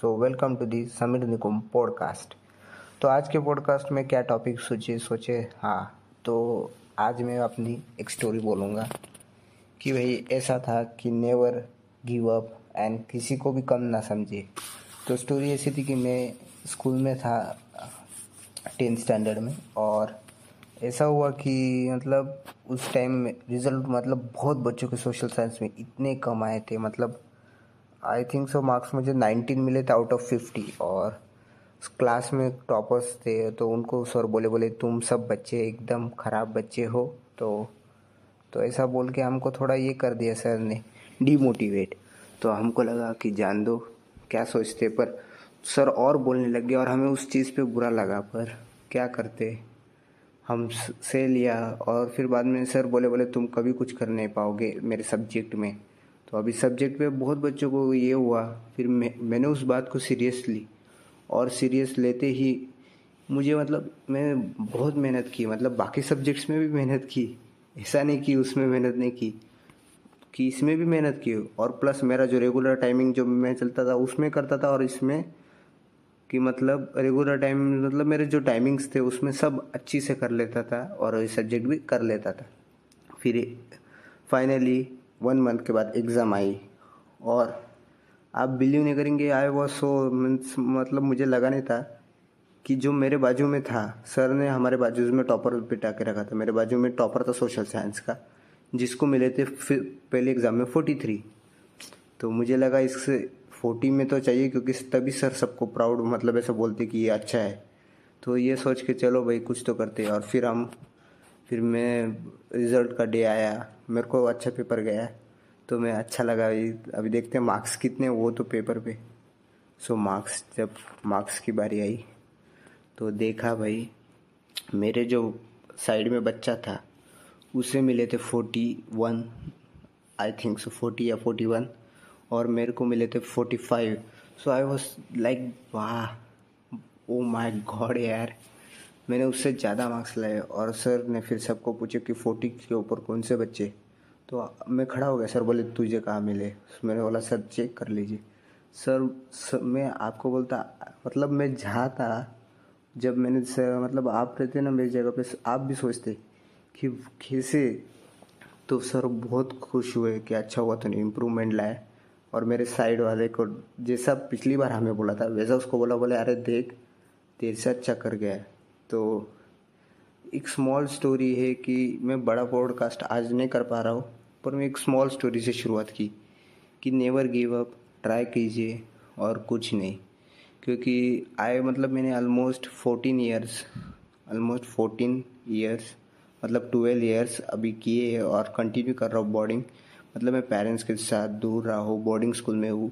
So welcome to the Sameer Nikum podcast तो आज के पॉडकास्ट में क्या टॉपिक सोचे सोचे? हाँ तो आज मैं अपनी एक स्टोरी बोलूँगा कि भाई, ऐसा था कि नेवर गिव अप एंड किसी को भी कम ना समझे। तो स्टोरी ऐसी थी कि मैं स्कूल में था टेंथ स्टैंडर्ड में और ऐसा हुआ कि मतलब उस टाइम में रिज़ल्ट मतलब बहुत बच्चों के सोशल साइंस में इतने कम आए थे मतलब आई थिंक सो मार्क्स मुझे नाइनटीन मिले थे आउट ऑफ़ फिफ्टी और क्लास में टॉपर्स थे तो उनको सर बोले बोले, तुम सब बच्चे एकदम ख़राब बच्चे हो। तो तो ऐसा बोल के हमको थोड़ा ये कर दिया सर ने डीमोटिवेट तो हमको लगा कि जान दो, क्या सोचते, पर सर और बोलने लग गए और हमें उस चीज़ पे बुरा लगा, पर क्या करते? हम से लिया और फिर बाद में सर बोले बोले, तुम कभी कुछ कर नहीं पाओगे मेरे सब्जेक्ट में। तो अभी सब्जेक्ट पे बहुत बच्चों को ये हुआ, फिर मैं, मैंने उस बात को सीरियस ली। और सीरियस लेते ही मुझे मतलब मैंने बहुत मेहनत की मतलब बाकी सब्जेक्ट्स में भी मेहनत की, ऐसा नहीं कि उसमें मेहनत नहीं की, कि इसमें भी मेहनत की और प्लस मेरा जो रेगुलर टाइमिंग जो मैं चलता था, उसमें करता था और इसमें कि मतलब रेगुलर टाइम मतलब मेरे जो टाइमिंग्स थे, उसमें सब अच्छी से कर लेता था और सब्जेक्ट भी कर लेता था। फिर फाइनली वन मंथ के बाद एग्ज़ाम आई और आप बिलीव नहीं करेंगे आई वॉज़ सो मीन्स मतलब मुझे लगा नहीं था कि जो मेरे बाजू में था सर ने हमारे बाजू में टॉपर बिठा के रखा था। मेरे बाजू में टॉपर था सोशल साइंस का, जिसको मिले थे फिर पहले एग्ज़ाम में फोर्टी थ्री तो मुझे लगा इससे फोर्टी में तो चाहिए, क्योंकि तभी सर सबको प्राउड मतलब ऐसा बोलते कि ये अच्छा है। तो ये सोच के चलो भाई, कुछ तो करते और फिर हम फिर मैं रिज़ल्ट का डे आया। मेरे को अच्छा पेपर गया तो मैं अच्छा लगा। अभी देखते हैं मार्क्स कितने वो तो पेपर पे। सो मार्क्स जब मार्क्स की बारी आई तो देखा भाई, मेरे जो साइड में बच्चा था, उसे मिले थे forty one I think so forty या फोर्टी वन और मेरे को मिले थे forty five so I was like वाह ओ माई गॉड यार। मैंने उससे ज़्यादा मार्क्स लाए और सर ने फिर सबको पूछे कि फोर्टी के ऊपर कौन से बच्चे? तो मैं खड़ा हो गया सर बोले तुझे कहाँ मिले? मैंने बोला सर चेक कर लीजिए। सर, सर मैं आपको बोलता मतलब मैं जहाँ था जब मैंने सर मतलब आप रहते ना मेरी जगह पे आप भी सोचते कि कैसे? तो सर बहुत खुश हुए कि अच्छा हुआ तो नहीं इम्प्रूवमेंट लाए और मेरे साइड वाले को जैसा पिछली बार हमें बोला था वैसा उसको बोला बोले अरे देख तेरे से अच्छा कर गया तो एक स्मॉल स्टोरी है कि मैं बड़ा पॉडकास्ट आज नहीं कर पा रहा हूँ, पर मैं एक स्मॉल स्टोरी से शुरुआत की कि नेवर गिव अप ट्राई कीजिए और कुछ नहीं। क्योंकि आए मतलब मैंने almost fourteen years almost fourteen years मतलब ट्वेल्व ईयर्स अभी किए और कंटिन्यू कर रहा हूँ बोर्डिंग मतलब मैं पेरेंट्स के साथ दूर रहा हूँ बोर्डिंग स्कूल में हूँ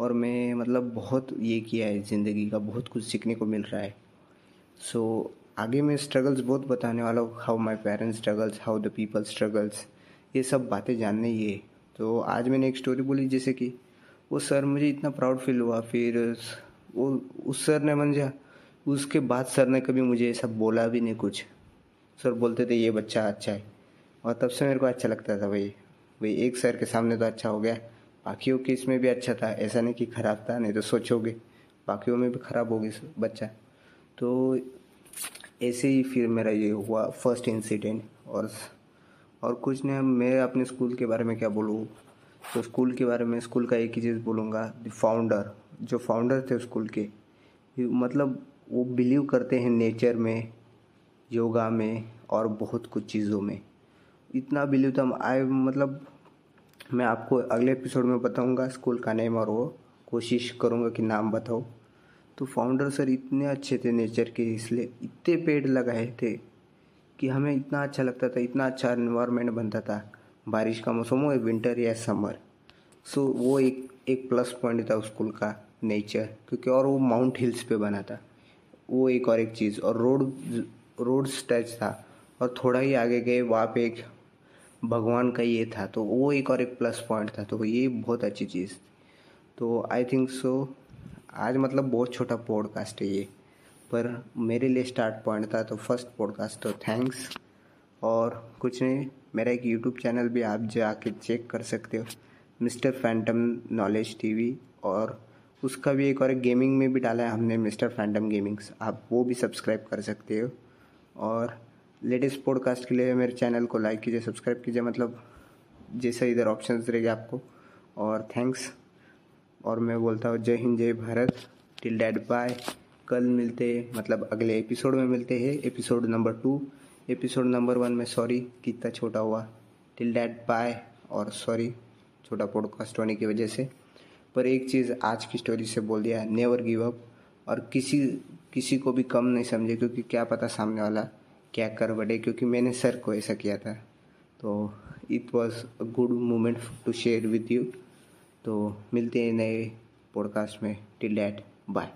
और मैं मतलब बहुत ये किया है ज़िंदगी का, बहुत कुछ सीखने को मिल रहा है। सो आगे मैं स्ट्रगल्स बहुत बताने वाला हूँ how my parents struggles how the people struggles ये सब बातें जानने ये। तो आज मैंने एक स्टोरी बोली, जैसे कि वो सर मुझे इतना प्राउड फील हुआ, फिर वो, उस सर ने मंजा उसके बाद सर ने कभी मुझे ऐसा बोला भी नहीं कुछ। सर बोलते थे, ये बच्चा अच्छा है। और तब से मेरे को अच्छा लगता था भाई। भाई, एक सर के सामने तो अच्छा हो गया। बाकियों के इसमें भी अच्छा था। ऐसा नहीं कि ख़राब था, नहीं तो सोचोगे। बाकियों में भी ख़राब होगी, बच्चा। तो ऐसे ही फिर मेरा ये हुआ फ़र्स्ट इंसिडेंट और और कुछ नहीं, मैं अपने स्कूल के बारे में क्या बोलूँ? तो स्कूल के बारे में स्कूल का एक ही चीज़ बोलूँगा द फाउंडर जो फाउंडर थे स्कूल के मतलब वो बिलीव करते हैं नेचर में योगा में और बहुत कुछ चीज़ों में। इतना बिलीव था आई मतलब मैं आपको अगले एपिसोड में बताऊँगा स्कूल का नेम और वो, कोशिश करूँगा कि नाम बताओ तो फाउंडर सर इतने अच्छे थे नेचर के, इसलिए इतने पेड़ लगाए थे कि हमें इतना अच्छा लगता था, इतना अच्छा इन्वायरमेंट बनता था। बारिश का मौसम हो या विंटर या समर सो वो एक एक प्लस पॉइंट था उस स्कूल का नेचर क्योंकि और वो माउंट हिल्स पे बना था। वो एक और एक चीज़, और रोड रोड स्टैच था। और थोड़ा ही आगे गए, वहाँ पे एक भगवान का ये था तो वो एक और एक प्लस पॉइंट था तो ये बहुत अच्छी चीज़ तो आई थिंक सो आज मतलब बहुत छोटा पॉडकास्ट है ये। पर मेरे लिए स्टार्ट पॉइंट था तो फ़र्स्ट पॉडकास्ट तो थैंक्स और कुछ नहीं, मेरा एक यूट्यूब चैनल भी आप जाके चेक कर सकते हो। मिस्टर फैंटम नॉलेज टीवी और उसका भी एक और एक गेमिंग में भी डाला है हमने मिस्टर फैंटम गेमिंग्स आप वो भी सब्सक्राइब कर सकते हो। और लेटेस्ट पॉडकास्ट के लिए मेरे चैनल को लाइक कीजिए सब्सक्राइब कीजिए मतलब जैसे इधर ऑप्शन रहेंगे आपको। और थैंक्स और मैं बोलता हूँ, जय हिंद, जय भारत टिल डैड बाय कल मिलते मतलब अगले एपिसोड में मिलते हैं। Episode number two episode number one में सॉरी कितना छोटा हुआ। टिल डैड बाय और सॉरी छोटा पॉडकास्ट होने की वजह से। पर एक चीज़ आज की स्टोरी से बोल दिया नेवर गिव अप और किसी किसी को भी कम नहीं समझे, क्योंकि क्या पता सामने वाला क्या कर बढ़े क्योंकि मैंने सर को ऐसा किया था। तो it was a good moment to share with you तो मिलते हैं नए पॉडकास्ट में. Till that bye